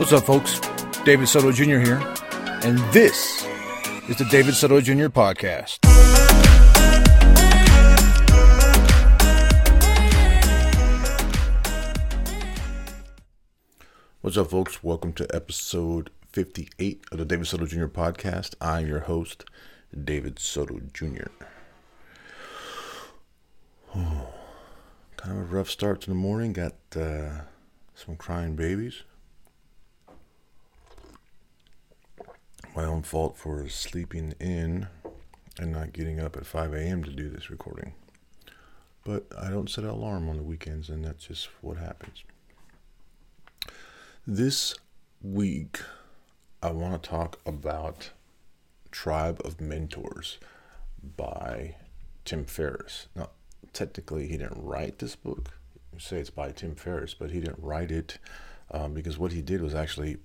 What's up, folks? David Soto Jr. here, and this is the David Soto Jr. podcast. What's up, folks? Welcome to episode 58 of the David Soto Jr. podcast. I'm your host, David Soto Jr. Oh, kind of a rough start to the morning. Got uh, some crying babies. My own fault for sleeping in and not getting up at 5 a.m. to do this recording. But I don't set an alarm on the weekends, and that's just what happens. This week, I want to talk about Tribe of Mentors by Tim Ferriss. Now, technically, he didn't write this book. You say it's by Tim Ferriss, but he didn't write it um, because what he did was actually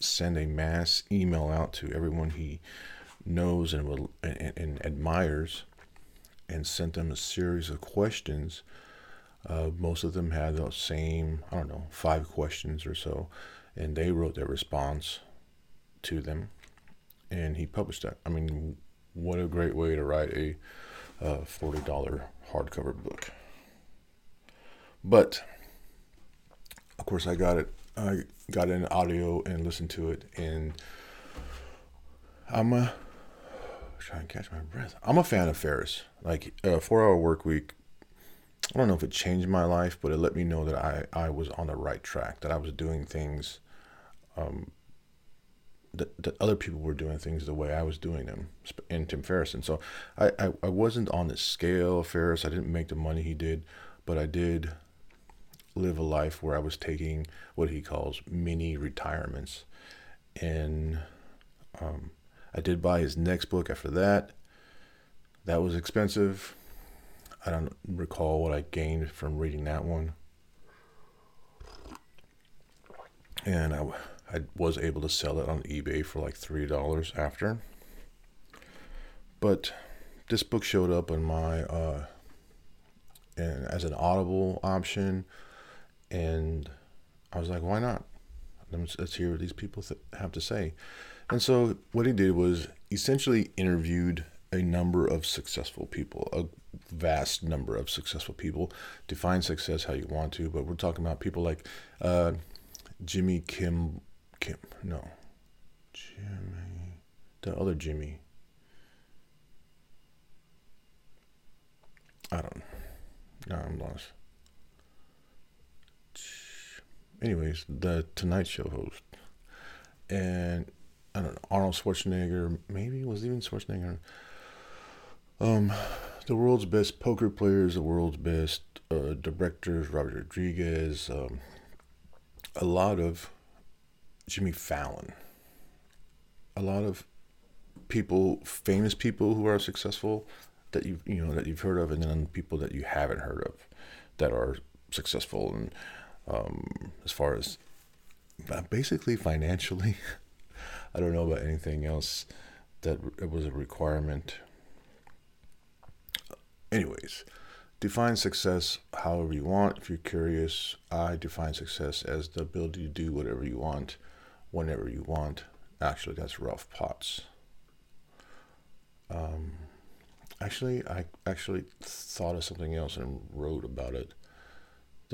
send a mass email out to everyone he knows and, will, and, and admires and sent them a series of questions. Uh, most of them had the same, I don't know, five questions or so, and they wrote their response to them, and he published that. I mean, what a great way to write a uh, $40 hardcover book. But, of course, I got it I got an audio and listened to it, and I'm a trying to catch my breath. I'm a fan of Ferriss. Like a four-hour work week. I don't know if it changed my life, but it let me know that I, I was on the right track, that I was doing things, um, that, that other people were doing things the way I was doing them in Tim Ferriss. And so I, I, I wasn't on the scale of Ferriss. I didn't make the money he did, but I did live a life where I was taking what he calls mini retirements. And um, I did buy his next book after that. That was expensive. I don't recall what I gained from reading that one. And I, I was able to sell it on eBay for like $3 after. But this book showed up on my uh, and as an audible option and I was like, why not? Let's hear what these people th- have to say. And so what he did was essentially interviewed a number of successful people, a vast number of successful people. Define success how you want to, but we're talking about people like uh, Jimmy Kim, Kim, no, Jimmy, the other Jimmy. I don't. know. No, I'm lost anyways, the Tonight Show host, and I don't know Arnold Schwarzenegger, maybe? It was even Schwarzenegger. Um, the world's best poker players, the world's best uh, directors, Robert Rodriguez, um, a lot of Jimmy Fallon, a lot of people, famous people who are successful that you you know that you've heard of, and then people that you haven't heard of that are successful. And um, as far as uh, basically financially. I don't know about anything else that it was a requirement. Anyways, define success however you want. If you're curious, I define success as the ability to do whatever you want, whenever you want. Actually, that's Rolf Potts. Um, actually, I actually thought of something else and wrote about it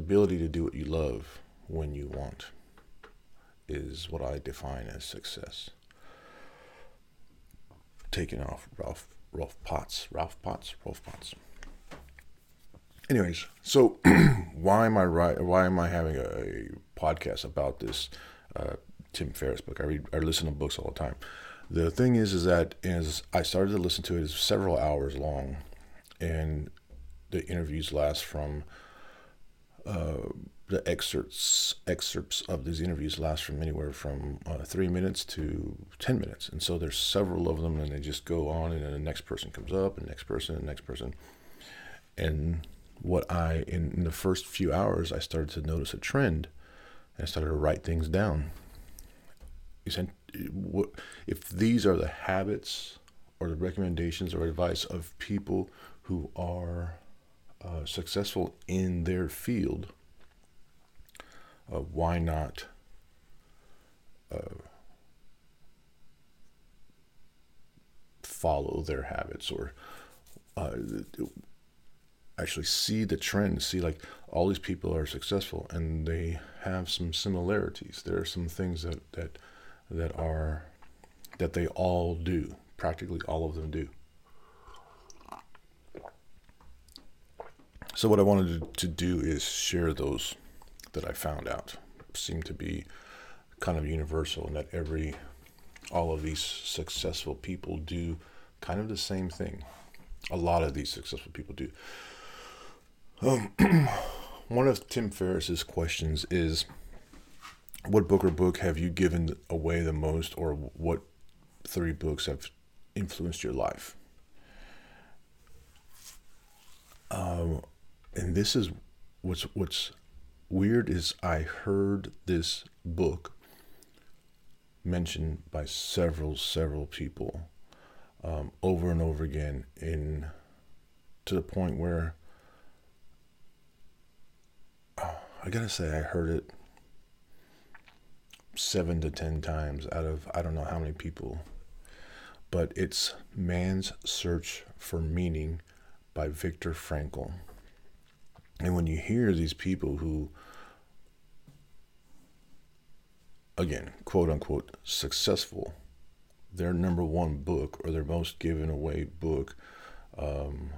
the ability to do what you love when you want is what I define as success. Taking off Rolf Rolf Potts, Rolf Potts, Rolf Potts. Anyways, so why am I right? Why am I having a, podcast about this uh, Tim Ferriss book? I read, I listen to books all the time. The thing is, is that as I started to listen to it, it's several hours long, and the interviews last from the excerpts excerpts of these interviews last from anywhere from uh, three minutes to ten minutes, and so there's several of them, and they just go on, and then the next person comes up, and next person, and next person, and what I in, in the first few hours I started to notice a trend, and I started to write things down. You sent what if these are the habits or the recommendations or advice of people who are uh, successful in their field, uh, why not uh, follow their habits or uh, actually see the trend, see like all these people are successful and they have some similarities. There are some things that that that are that they all do. Practically all of them do. So what I wanted to do is share those that I found out seem to be kind of universal and that every all of these successful people do kind of the same thing. A lot of these successful people do. Um, one of Tim Ferriss's questions is what book or book have you given away the most or what three books have influenced your life? Um, and this is what's what's weird is I heard this book mentioned by several several people um, over and over again in to the point where uh, I gotta say I heard it seven to ten times out of I don't know how many people, but it's Man's Search for Meaning by Viktor Frankl. And when you hear these people who, again, quote unquote, successful, their number one book or their most given away book, um,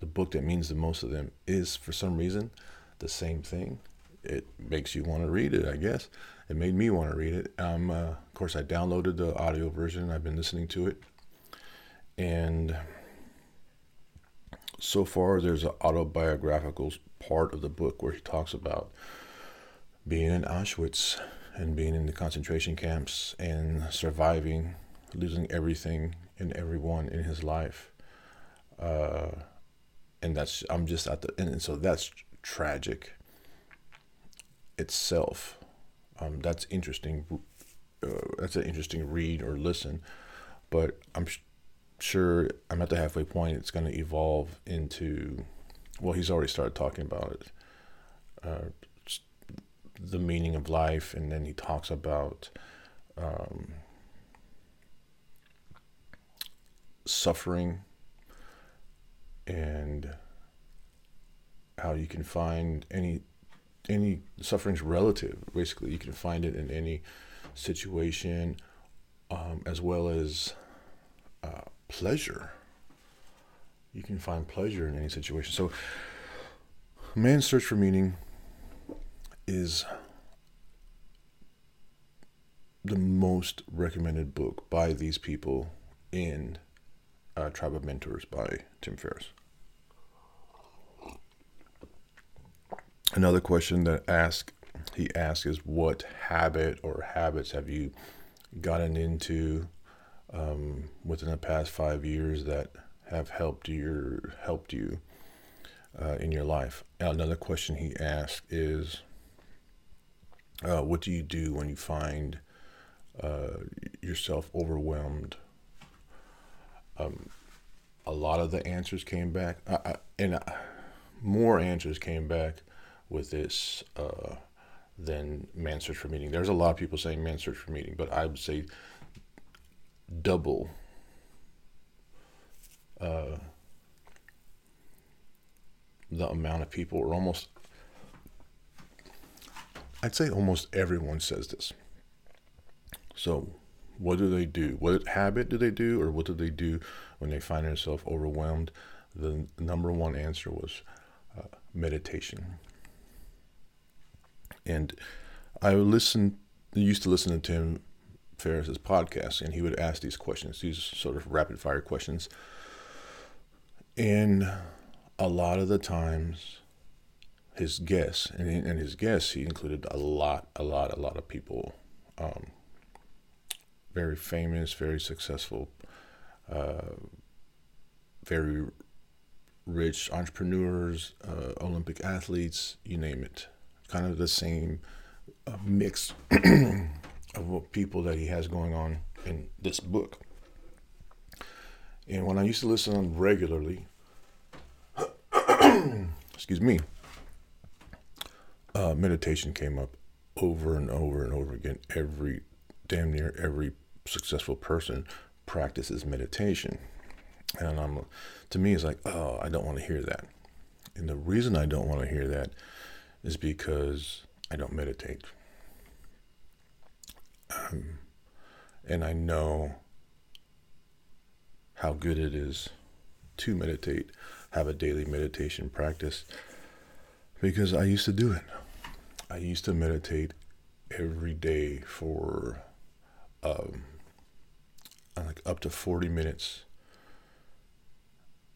the book that means the most of them is for some reason the same thing. It makes you want to read it, I guess. It made me want to read it. Um, uh, of course, I downloaded the audio version. I've been listening to it, and so far there's an autobiographical part of the book where he talks about being in Auschwitz and being in the concentration camps and surviving, losing everything and everyone in his life. Uh, and that's I'm just at the and so that's tragic itself. Um, that's interesting. Uh, that's an interesting read or listen, but I'm sure I'm at the halfway point. It's going to evolve into, well, he's already started talking about it, uh, the meaning of life, and then he talks about um, suffering and how you can find any any suffering's relative. Basically, you can find it in any situation, um, as well as uh, pleasure. You can find pleasure in any situation. So, Man's Search for Meaning is the most recommended book by these people in uh, Tribe of Mentors by Tim Ferriss. Another question that ask he asks is what habit or habits have you gotten into um, within the past five years that have helped you helped you uh, in your life. Another question he asked is, uh, what do you do when you find uh, yourself overwhelmed? Um, a lot of the answers came back, I, I, and uh, more answers came back with this uh, than Man Search for Meaning. There's a lot of people saying Man Search for Meaning, but I would say double uh, the amount of people, or almost, I'd say almost everyone says this. So, what do they do? What habit do they do, or what do they do when they find themselves overwhelmed? The number one answer was uh, meditation. And I listened, used to listen to Tim Ferriss's podcast, and he would ask these questions, these sort of rapid fire questions. And a lot of the times, his guests, and, and his guests, he included a lot, a lot, a lot of people, um, very famous, very successful, uh, very rich entrepreneurs, uh, Olympic athletes, you name it kind of the same uh, mix of people that he has going on in this book. And when I used to listen regularly, excuse me, uh, meditation came up over and over and over again. Every damn near every successful person practices meditation. And I'm to me it's like, oh, I don't want to hear that. And the reason I don't want to hear that is because I don't meditate. Um, and I know how good it is to meditate, have a daily meditation practice, because I used to do it. I used to meditate every day for um, like up to 40 minutes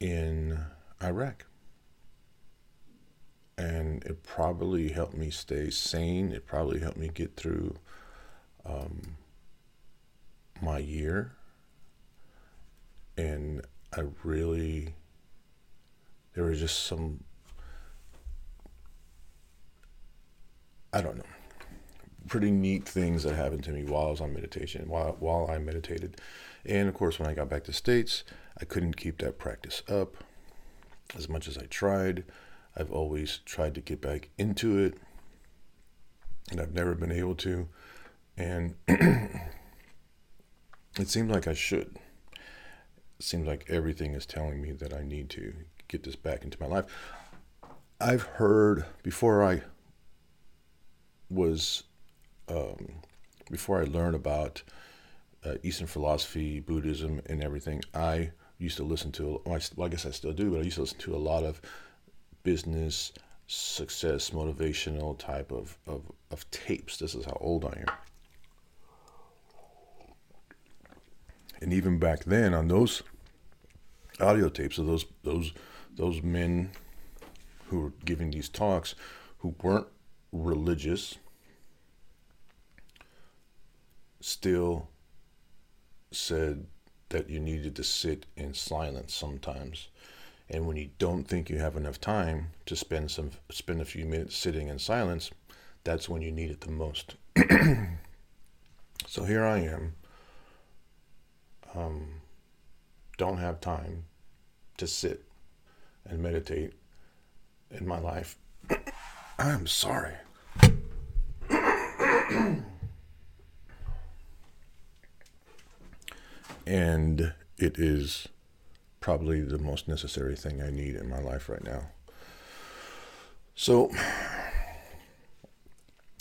in Iraq. And it probably helped me stay sane. It probably helped me get through um, my year. And I really, there was just some, I don't know, pretty neat things that happened to me while I was on meditation, while, while I meditated. And of course, when I got back to States, I couldn't keep that practice up as much as I tried. I've always tried to get back into it, and I've never been able to. And it seems like I should. It seems like everything is telling me that I need to get this back into my life. I've heard before I was, um, before I learned about uh, Eastern philosophy, Buddhism, and everything, I used to listen to, well, I guess I still do, but I used to listen to a lot of business, success, motivational type of, of, of tapes. This is how old I am. And even back then, on those audio tapes of those those those men who were giving these talks, who weren't religious, still said that you needed to sit in silence sometimes. And when you don't think you have enough time to spend some spend a few minutes sitting in silence, that's when you need it the most. so here I am. Um, don't have time to sit and meditate in my life. I'm sorry. and it is probably the most necessary thing I need in my life right now. So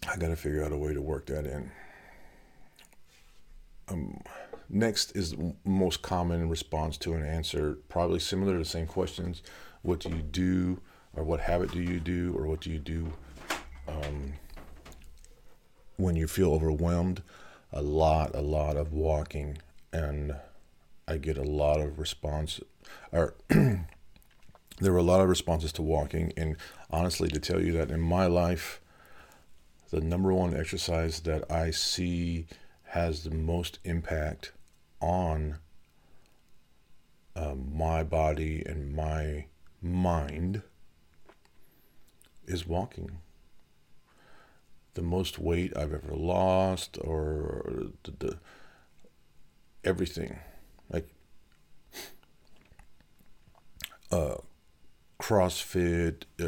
I got to figure out a way to work that in. Um, next is the most common response to an answer, probably similar to the same questions. What do you do, or what habit do you do, or what do you do um, when you feel overwhelmed? A lot, a lot of walking and I get a lot of response. Or there were a lot of responses to walking, and honestly, to tell you that in my life, the number one exercise that I see has the most impact on um, my body and my mind is walking. The most weight I've ever lost, or the, the everything like uh, CrossFit, uh,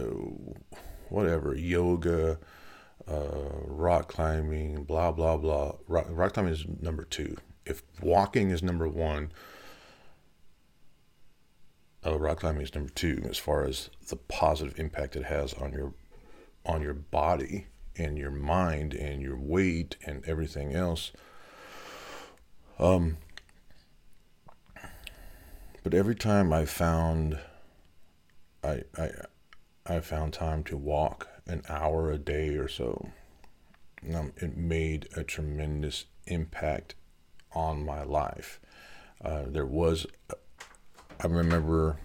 whatever, yoga, uh, rock climbing, blah blah blah. Rock, rock climbing is number two. If walking is number one, uh, rock climbing is number two as far as the positive impact it has on your on your body and your mind and your weight and everything else. Um, but every time I found, I, I, I found time to walk an hour a day or so. Um, it made a tremendous impact on my life. Uh, there was, I remember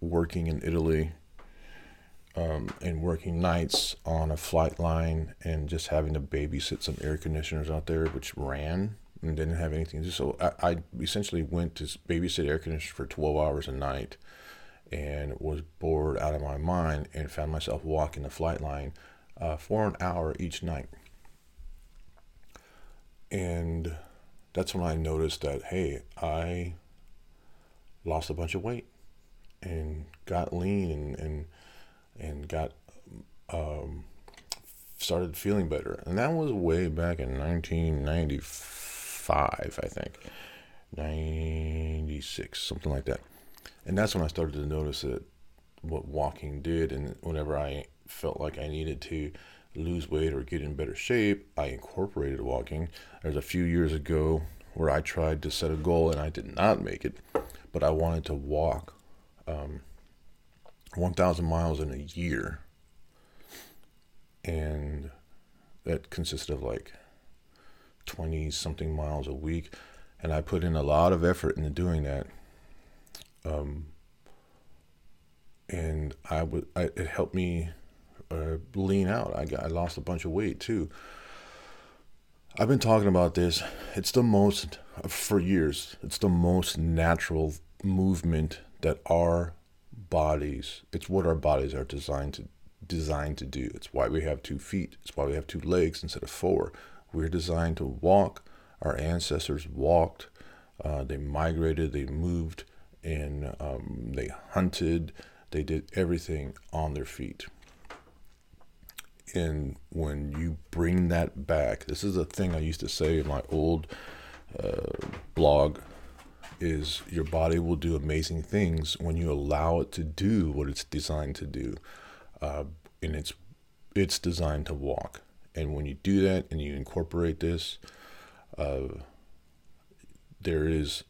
working in Italy um, and working nights on a flight line and just having to babysit some air conditioners out there, which ran and didn't have anything to do. So I, I essentially went to babysit air conditioners for 12 hours a night and was bored out of my mind and found myself walking the flight line uh, for an hour each night. And that's when I noticed that, hey, I lost a bunch of weight and got lean and, and, and got um, started feeling better. And that was way back in 1995, I think. 96, something like that. And that's when I started to notice that what walking did. And whenever I felt like I needed to lose weight or get in better shape, I incorporated walking. There's a few years ago where I tried to set a goal and I did not make it, but I wanted to walk um, 1,000 miles in a year. And that consisted of like 20 something miles a week. And I put in a lot of effort into doing that. Um, and I would, I, it helped me uh, lean out. I got, I lost a bunch of weight too. I've been talking about this. It's the most, for years, it's the most natural movement that our bodies, it's what our bodies are designed to designed to do. It's why we have two feet. It's why we have two legs instead of four. We're designed to walk. Our ancestors walked. Uh, they migrated. They moved, and um, they hunted. They did everything on their feet. And when you bring that back, this is a thing I used to say in my old uh, blog is your body will do amazing things when you allow it to do what it's designed to do. Uh, and it's it's designed to walk. And when you do that and you incorporate this, uh, there is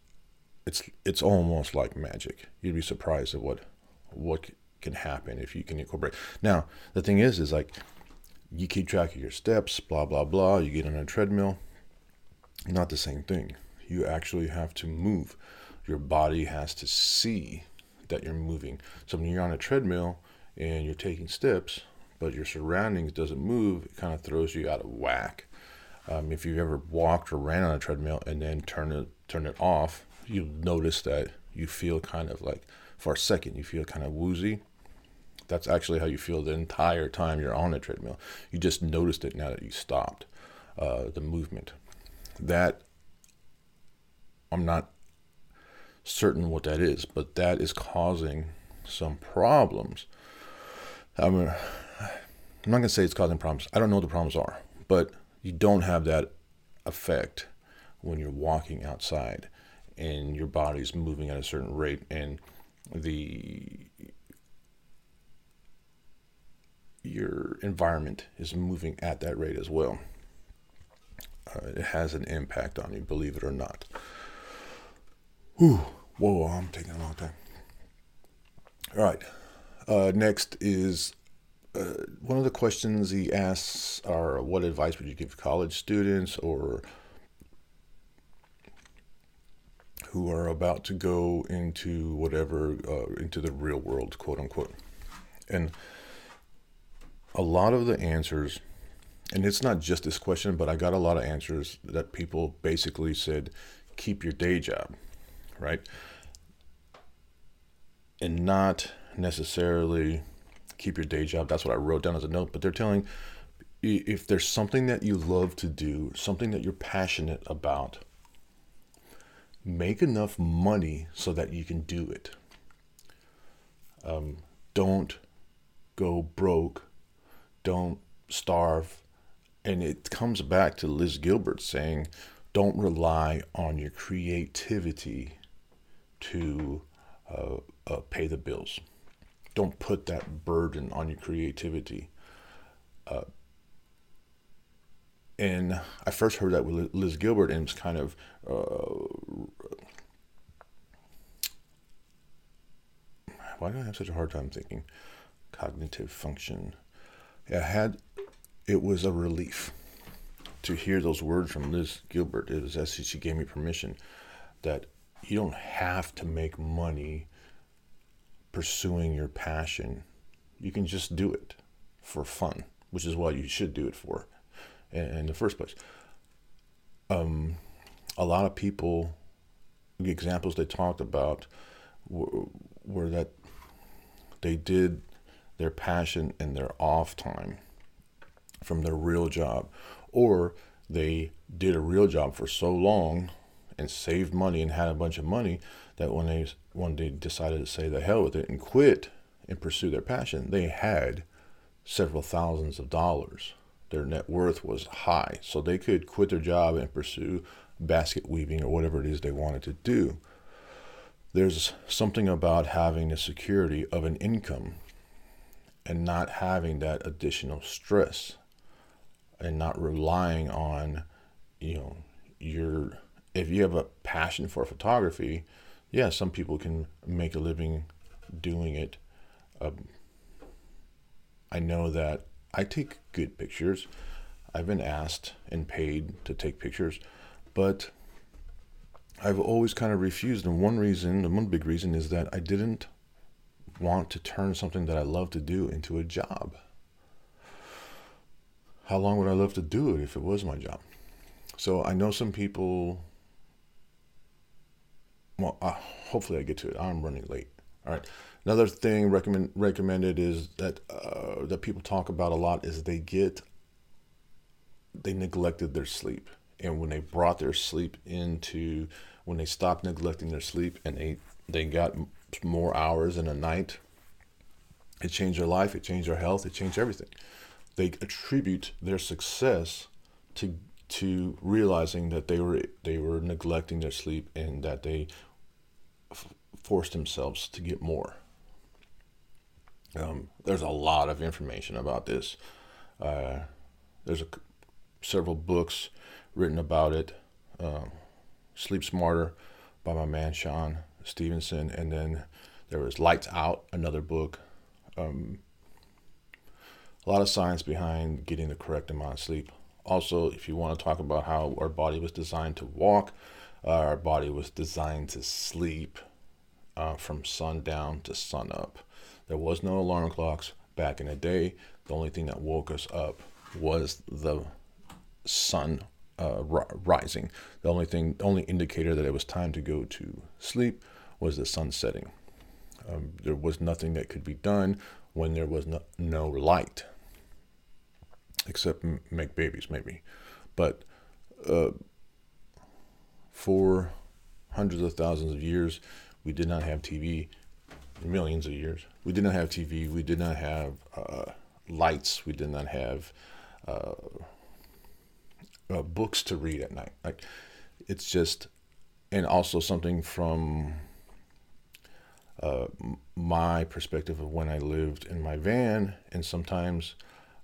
it's it's almost like magic. You'd be surprised at what what can happen if you can incorporate. Now, the thing is is like you keep track of your steps, blah blah blah, you get on a treadmill. Not the same thing. You actually have to move. Your body has to see that you're moving. So when you're on a treadmill and you're taking steps, but your surroundings doesn't move, it kind of throws you out of whack. Um, if you've ever walked or ran on a treadmill and then turn it turn it off, you'll notice that you feel kind of like for a second you feel kind of woozy. That's actually how you feel the entire time you're on a treadmill. You just noticed it now that you stopped uh, the movement. That I'm not certain what that is, but that is causing some problems. I mean, I'm not going to say it's causing problems. I don't know what the problems are, but you don't have that effect when you're walking outside and your body's moving at a certain rate and the your environment is moving at that rate as well. Uh, it has an impact on you, believe it or not. Whew. Whoa, I'm taking a long time. All right. Uh, next is uh, one of the questions he asks are what advice would you give college students or who are about to go into whatever uh, into the real world quote unquote and a lot of the answers and it's not just this question but i got a lot of answers that people basically said keep your day job right and not necessarily keep your day job. That's what I wrote down as a note. But they're telling if there's something that you love to do, something that you're passionate about, make enough money so that you can do it. Um, don't go broke. Don't starve. And it comes back to Liz Gilbert saying, don't rely on your creativity to uh, uh, pay the bills don't put that burden on your creativity. Uh, and I first heard that with Liz Gilbert, and it's kind of uh, why do I have such a hard time thinking cognitive function? I had it was a relief to hear those words from Liz Gilbert. It was as she gave me permission that you don't have to make money pursuing your passion, you can just do it for fun, which is what you should do it for in the first place. Um, a lot of people, the examples they talked about were, were that they did their passion in their off time from their real job, or they did a real job for so long and saved money and had a bunch of money that when they when they decided to say the hell with it and quit and pursue their passion, they had several thousands of dollars their net worth was high. So they could quit their job and pursue basket weaving or whatever it is they wanted to do. There's something about having the security of an income and not having that additional stress and not relying on, you know, your if you have a passion for photography, yeah, some people can make a living doing it. Um, I know that I take good pictures. I've been asked and paid to take pictures, but I've always kind of refused. And one reason, and one big reason, is that I didn't want to turn something that I love to do into a job. How long would I love to do it if it was my job? So I know some people. Well, uh, hopefully I get to it. I'm running late. All right. Another thing recommend recommended is that uh, that people talk about a lot is they get they neglected their sleep, and when they brought their sleep into when they stopped neglecting their sleep and they they got more hours in a night, it changed their life, it changed their health, it changed everything. They attribute their success to to realizing that they were they were neglecting their sleep and that they f- forced themselves to get more. Um, there's a lot of information about this. Uh, there's a, several books written about it. Um, Sleep Smarter by my man Shawn Stevenson, and then there was Lights Out, another book. Um, a lot of science behind getting the correct amount of sleep. Also, if you want to talk about how our body was designed to walk, uh, our body was designed to sleep uh, from sundown to sun up. There was no alarm clocks back in the day. The only thing that woke us up was the sun uh, rising. The only thing, the only indicator that it was time to go to sleep was the sun setting. Um, there was nothing that could be done when there was no, no light, except m- make babies, maybe. But uh, for hundreds of thousands of years, we did not have TV. Millions of years, we did not have TV. We did not have uh, lights. We did not have uh, uh, books to read at night. Like it's just, and also something from uh, my perspective of when I lived in my van, and sometimes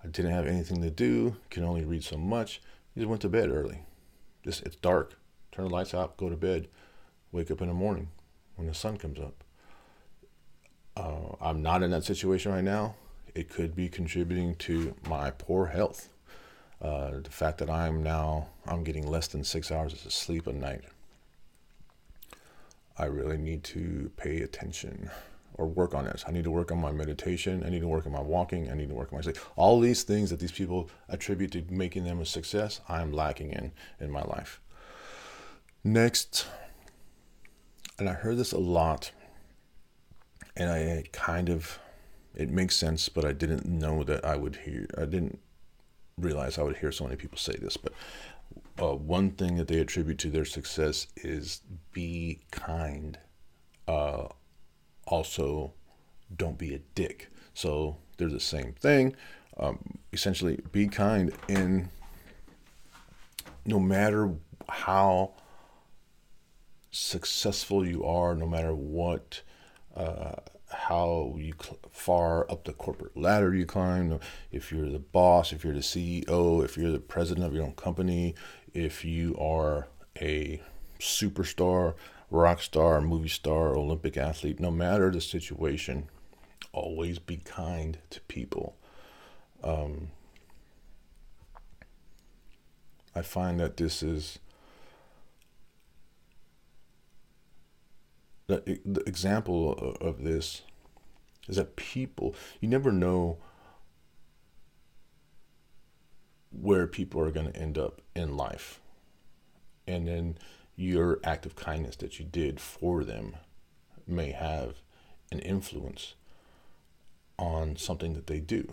I didn't have anything to do, can only read so much. I just went to bed early. Just it's dark. Turn the lights out, go to bed, wake up in the morning when the sun comes up. Uh, I'm not in that situation right now. It could be contributing to my poor health. Uh, the fact that I'm now I'm getting less than six hours of sleep a night. I really need to pay attention or work on this. I need to work on my meditation. I need to work on my walking. I need to work on my sleep. All these things that these people attribute to making them a success, I'm lacking in in my life. Next, and I heard this a lot, and I kind of it makes sense, but I didn't know that I would hear. I didn't realize I would hear so many people say this, but uh, one thing that they attribute to their success is be kind. Uh, also, don't be a dick. So they're the same thing. Um, essentially, be kind in no matter how successful you are, no matter what. Uh, how you cl- far up the corporate ladder you climb, if you're the boss, if you're the CEO, if you're the president of your own company, if you are a superstar, rock star, movie star, Olympic athlete, no matter the situation, always be kind to people. Um, I find that this is the, the example of this is that people, you never know where people are going to end up in life. And then your act of kindness that you did for them may have an influence on something that they do.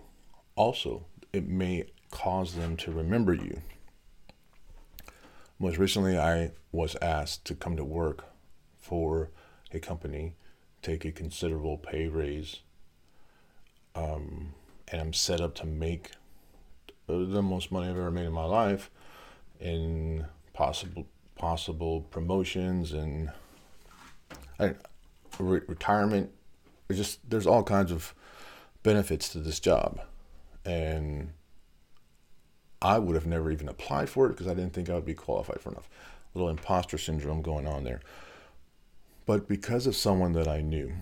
Also, it may cause them to remember you. Most recently, I was asked to come to work for a company take a considerable pay raise um, and I'm set up to make the most money I've ever made in my life, in possible possible promotions and I, re- retirement. It's just there's all kinds of benefits to this job, and I would have never even applied for it because I didn't think I would be qualified for enough. A little imposter syndrome going on there. But because of someone that I knew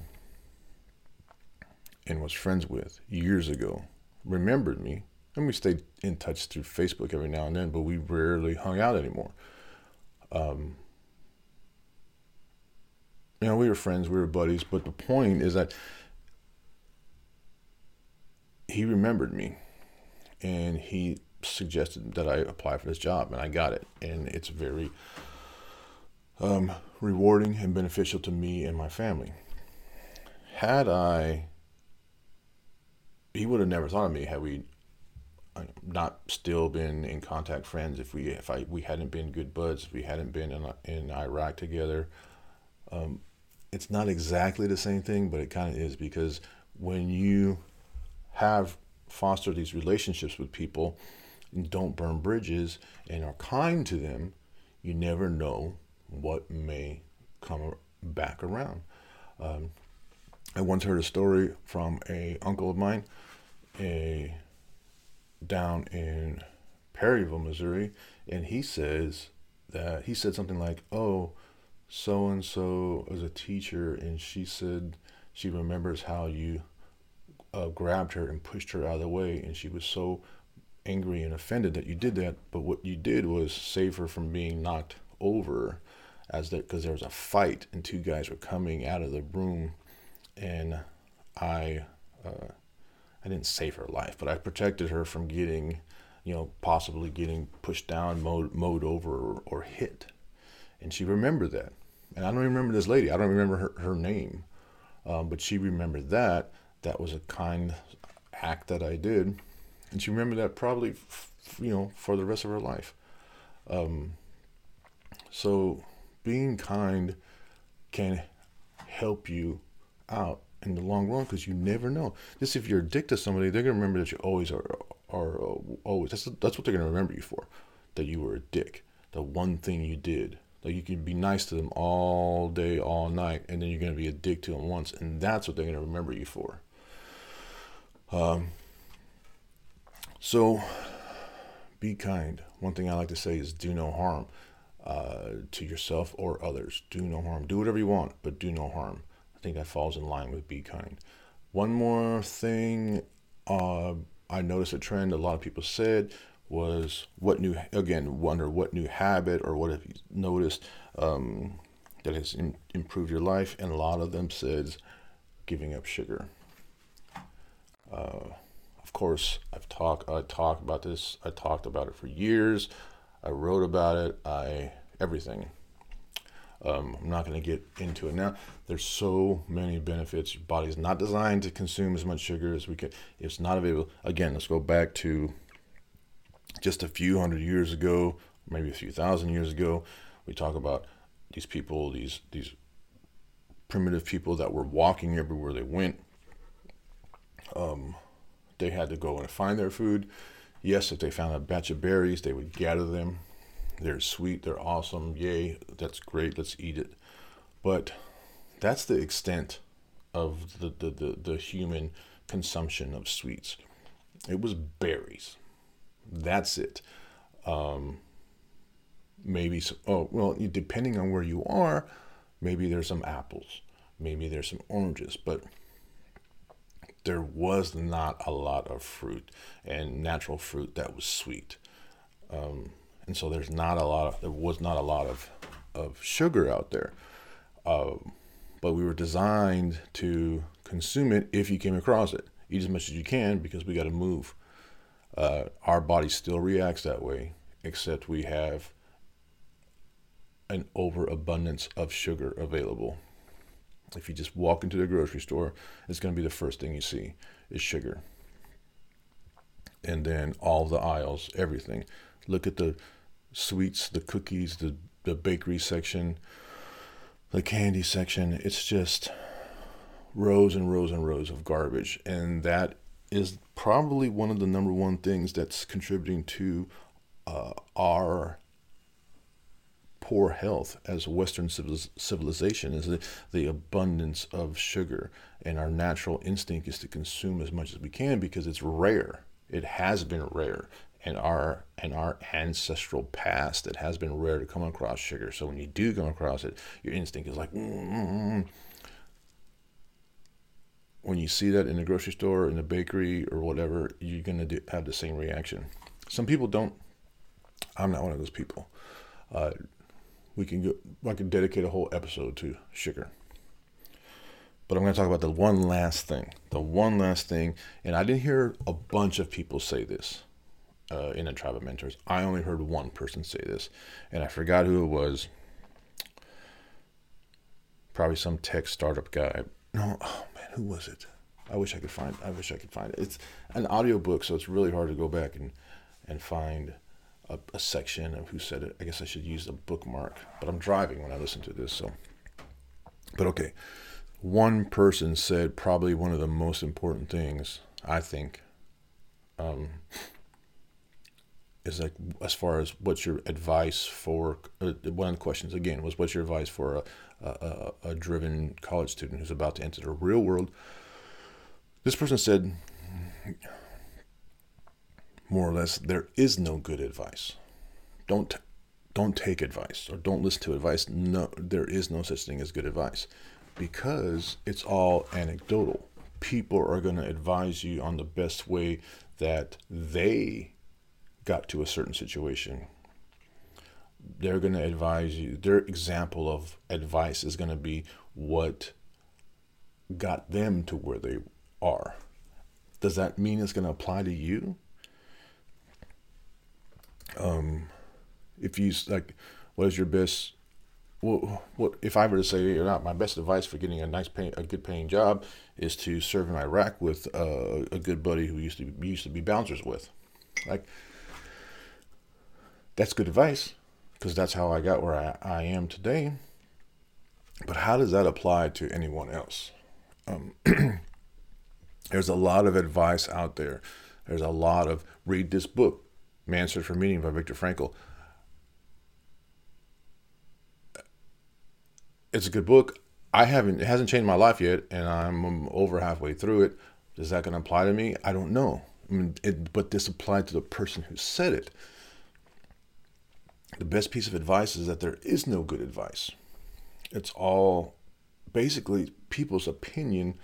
and was friends with years ago, remembered me, and we stayed in touch through Facebook every now and then, but we rarely hung out anymore. Um, you know, we were friends, we were buddies, but the point is that he remembered me and he suggested that I apply for this job, and I got it. And it's very um, rewarding and beneficial to me and my family. Had I, he would have never thought of me had we uh, not still been in contact friends if we if I we hadn't been good buds if we hadn't been in in Iraq together um, it's not exactly the same thing but it kind of is because when you have fostered these relationships with people and don't burn bridges and are kind to them you never know what may come back around um, I once heard a story from a uncle of mine a down in Perryville, Missouri, and he says that he said something like, "Oh, so and so was a teacher, and she said she remembers how you uh, grabbed her and pushed her out of the way, and she was so angry and offended that you did that. But what you did was save her from being knocked over, as that because there was a fight and two guys were coming out of the room, and I." Uh, I didn't save her life, but I protected her from getting, you know, possibly getting pushed down, mowed, mowed over, or, or hit. And she remembered that. And I don't remember this lady. I don't remember her, her name. Um, but she remembered that. That was a kind act that I did. And she remembered that probably, f- you know, for the rest of her life. Um, so being kind can help you out in the long run because you never know. Just if you're a dick to somebody, they're gonna remember that you always are are uh, always. That's that's what they're gonna remember you for. That you were a dick. The one thing you did. Like you can be nice to them all day, all night, and then you're gonna be a dick to them once, and that's what they're gonna remember you for. Um. So, be kind. One thing I like to say is do no harm uh, to yourself or others. Do no harm. Do whatever you want, but do no harm I think that falls in line with be kind. One more thing uh, I noticed a trend a lot of people said was what new again wonder what new habit or what have you noticed um, that has in, improved your life and a lot of them says giving up sugar uh, of course i've talked i talked about this i talked about it for years i wrote about it i everything um, I'm not going to get into it now. There's so many benefits. Your body's not designed to consume as much sugar as we can. It's not available. Again, let's go back to just a few hundred years ago, maybe a few thousand years ago. We talk about these people, these these primitive people that were walking everywhere they went. Um, they had to go and find their food. Yes, if they found a batch of berries, they would gather them, they're sweet, they're awesome. Yay, that's great. Let's eat it. But that's the extent of the, the, the, the human consumption of sweets. It was berries. That's it. Um, maybe, so, oh, well, depending on where you are, maybe there's some apples, maybe there's some oranges, but there was not a lot of fruit and natural fruit that was sweet. Um, and so there's not a lot of there was not a lot of of sugar out there. Uh, but we were designed to consume it if you came across it. Eat as much as you can because we got to move. Uh, our body still reacts that way, except we have an overabundance of sugar available. If you just walk into the grocery store, it's going to be the first thing you see is sugar. And then all the aisles, everything. Look at the sweets, the cookies, the, the bakery section, the candy section. It's just rows and rows and rows of garbage. And that is probably one of the number one things that's contributing to uh, our poor health as Western civilization is the, the abundance of sugar. And our natural instinct is to consume as much as we can because it's rare. It has been rare in our in our ancestral past. It has been rare to come across sugar. So when you do come across it, your instinct is like, mm-hmm. when you see that in the grocery store, in the bakery, or whatever, you're gonna have the same reaction. Some people don't. I'm not one of those people. Uh, we can go, I can dedicate a whole episode to sugar. But I'm going to talk about the one last thing. The one last thing, and I didn't hear a bunch of people say this uh, in the tribe of mentors. I only heard one person say this, and I forgot who it was. Probably some tech startup guy. No, oh man, who was it? I wish I could find. I wish I could find it. It's an audiobook, so it's really hard to go back and and find a, a section of who said it. I guess I should use a bookmark, but I'm driving when I listen to this, so. But okay, one person said probably one of the most important things I think um, is like as far as what's your advice for uh, one of the questions again was what's your advice for a, a, a driven college student who's about to enter the real world. This person said more or less there is no good advice. Don't don't take advice or don't listen to advice. No there is no such thing as good advice because it's all anecdotal. People are going to advise you on the best way that they got to a certain situation. They're going to advise you their example of advice is going to be what got them to where they are. Does that mean it's going to apply to you um, if you like, what is your best? Well, what if I were to say, or not? my best advice for getting a nice pay, a good paying job is to serve in Iraq with uh, a good buddy who used to be, used to be bouncers with, like that's good advice because that's how I got where I, I am today. But how does that apply to anyone else? Um, there's a lot of advice out there. There's a lot of read this book, Man's Search for Meaning by Viktor Frankl. It's a good book. I haven't it hasn't changed my life yet, and I'm over halfway through it. Is that going to apply to me? I don't know. I mean, it, but this applied to the person who said it. The best piece of advice is that there is no good advice. It's all basically people's opinion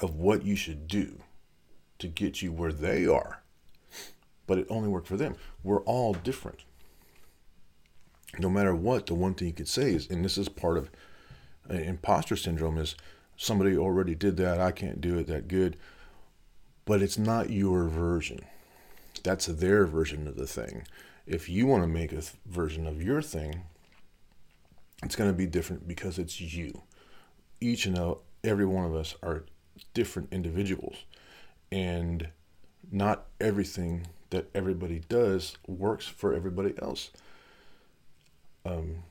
of what you should do to get you where they are but it only worked for them. We're all different. No matter what, the one thing you could say is, and this is part of uh, imposter syndrome, is somebody already did that. I can't do it that good. But it's not your version. That's their version of the thing. If you want to make a th- version of your thing, it's going to be different because it's you. Each and every one of us are different individuals. And not everything that everybody does works for everybody else. Um,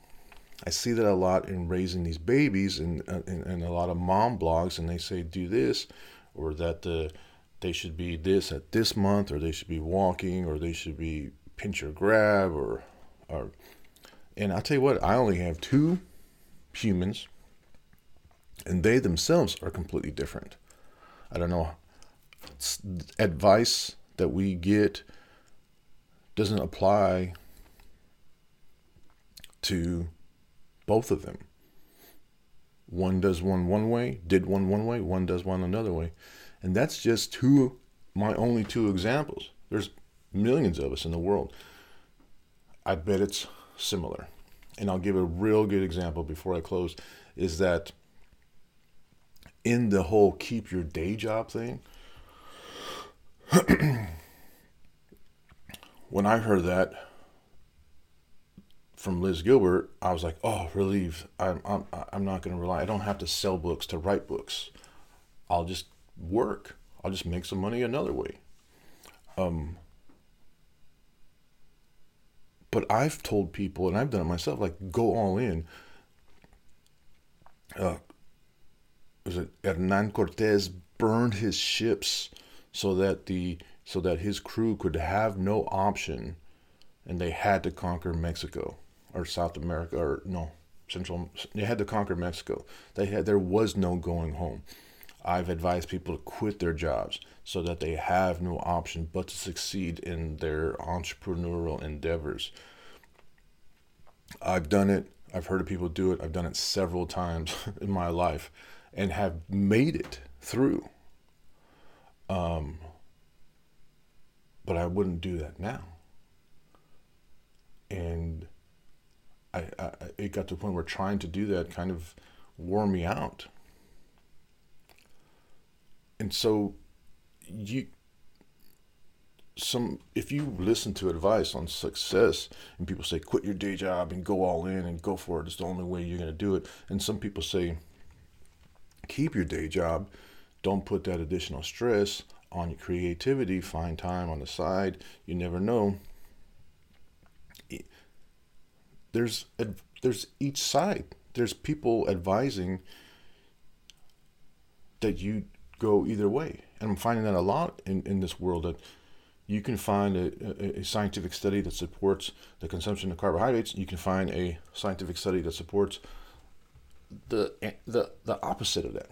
I see that a lot in raising these babies and, and, and a lot of mom blogs, and they say do this, or that the, they should be this at this month, or they should be walking, or they should be pinch or grab, or, or and I'll tell you what, I only have two humans, and they themselves are completely different. I don't know. Advice that we get doesn't apply to both of them. One does one one way, did one one way, one does one another way. And that's just two, my only two examples. There's millions of us in the world. I bet it's similar. And I'll give a real good example before I close is that in the whole keep your day job thing, when I heard that from Liz Gilbert, I was like, oh, relieved. I'm, I'm, I'm not going to rely. I don't have to sell books to write books. I'll just work. I'll just make some money another way. Um, but I've told people, and I've done it myself, like go all in. Uh, was it Hernan Cortez burned his ships so that the so that his crew could have no option and they had to conquer Mexico or South America or no Central they had to conquer Mexico. They had there was no going home. I've advised people to quit their jobs so that they have no option but to succeed in their entrepreneurial endeavors. I've done it. I've heard of people do it. I've done it several times in my life and have made it through. Um, but I wouldn't do that now. And I, I, it got to the point where trying to do that kind of wore me out. And so you some if you listen to advice on success and people say quit your day job and go all in and go for it it's the only way you're going to do it and some people say keep your day job don't put that additional stress on your creativity. Find time on the side. You never know. There's there's each side. There's people advising that you go either way. And i'm finding that a lot in, in this world that you can find a, a, scientific study that supports the consumption of carbohydrates. You can find a scientific study that supports the the the opposite of that.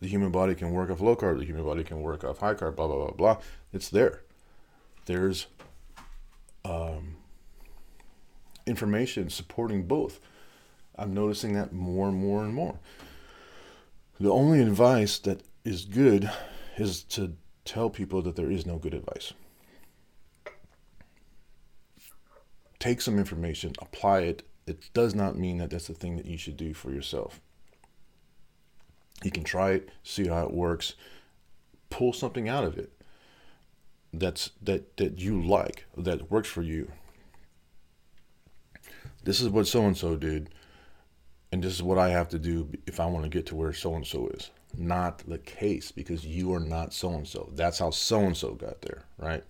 The human body can work off low carb. The human body can work off high carb. Blah blah blah blah. It's there. There's um, information supporting both. I'm noticing that more and more and more. The only advice that is good is to tell people that there is no good advice. Take some information, apply it. It does not mean that that's the thing that you should do for yourself. You can try it, see how it works, pull something out of it that's that that you like, that works for you. This is what so and so did, and this is what I have to do if I want to get to where so and so is not the case because you are not so and so. That's how so and so got there, right?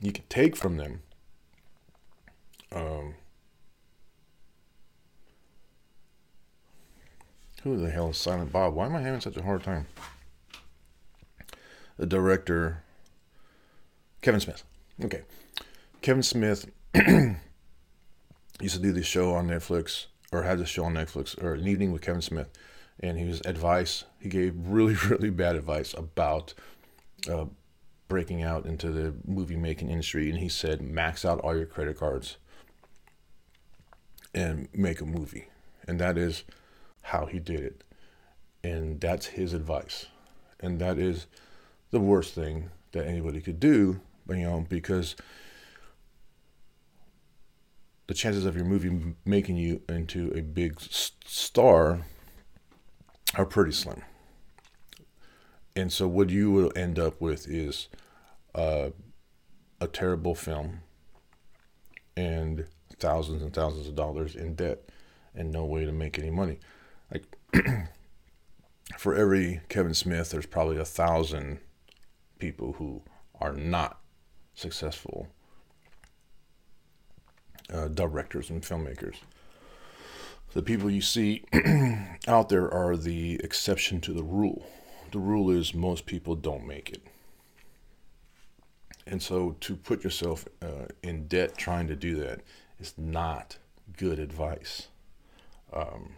You can take from them. Um, who the hell is Silent Bob? Why am I having such a hard time? The director, Kevin Smith. Okay. Kevin Smith used to do this show on Netflix, or had this show on Netflix, or an evening with Kevin Smith and he was advice. He gave really, really bad advice about uh, breaking out into the movie making industry. And he said, max out all your credit cards and make a movie. And that is how he did it. And that's his advice. And that is the worst thing that anybody could do, you know, because the chances of your movie making you into a big star are pretty slim. And so what you will end up with is uh, a terrible film and thousands and thousands of dollars in debt and no way to make any money. Like for every Kevin Smith, there's probably a thousand people who are not successful uh, directors and filmmakers the people you see out there are the exception to the rule. The rule is most people don't make it. And so to put yourself uh, in debt trying to do that is not good advice. Um,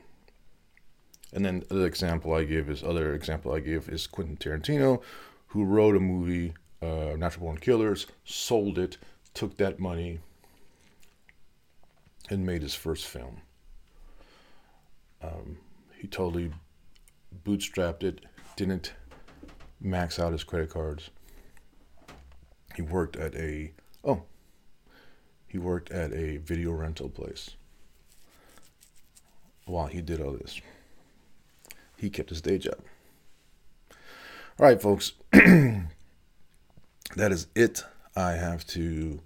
and then the example I give is other example I give is Quentin Tarantino, who wrote a movie, uh, Natural Born Killers, sold it, took that money, and made his first film. Um, he totally bootstrapped it, didn't max out his credit cards. He worked at a oh, he worked at a video rental place while he did all this. He kept his day job. All right, folks. that is it. I have to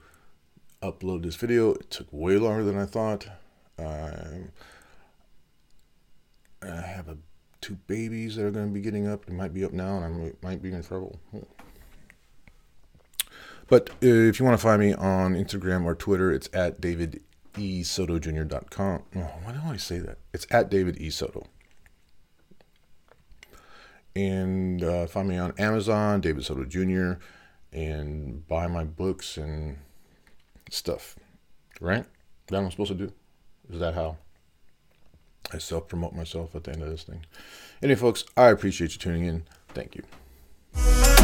upload this video. It took way longer than I thought. Um, I have a, two babies that are going to be getting up. They might be up now, and I might be in trouble. But uh, if you want to find me on Instagram or Twitter, it's at David E Soto Jr.com. Oh, why do I say that? It's at David E Soto. And uh, find me on Amazon, David Soto Jr., and buy my books and stuff. Right? That I'm supposed to do? Is that how I self promote myself at the end of this thing? Anyway, folks, I appreciate you tuning in. Thank you.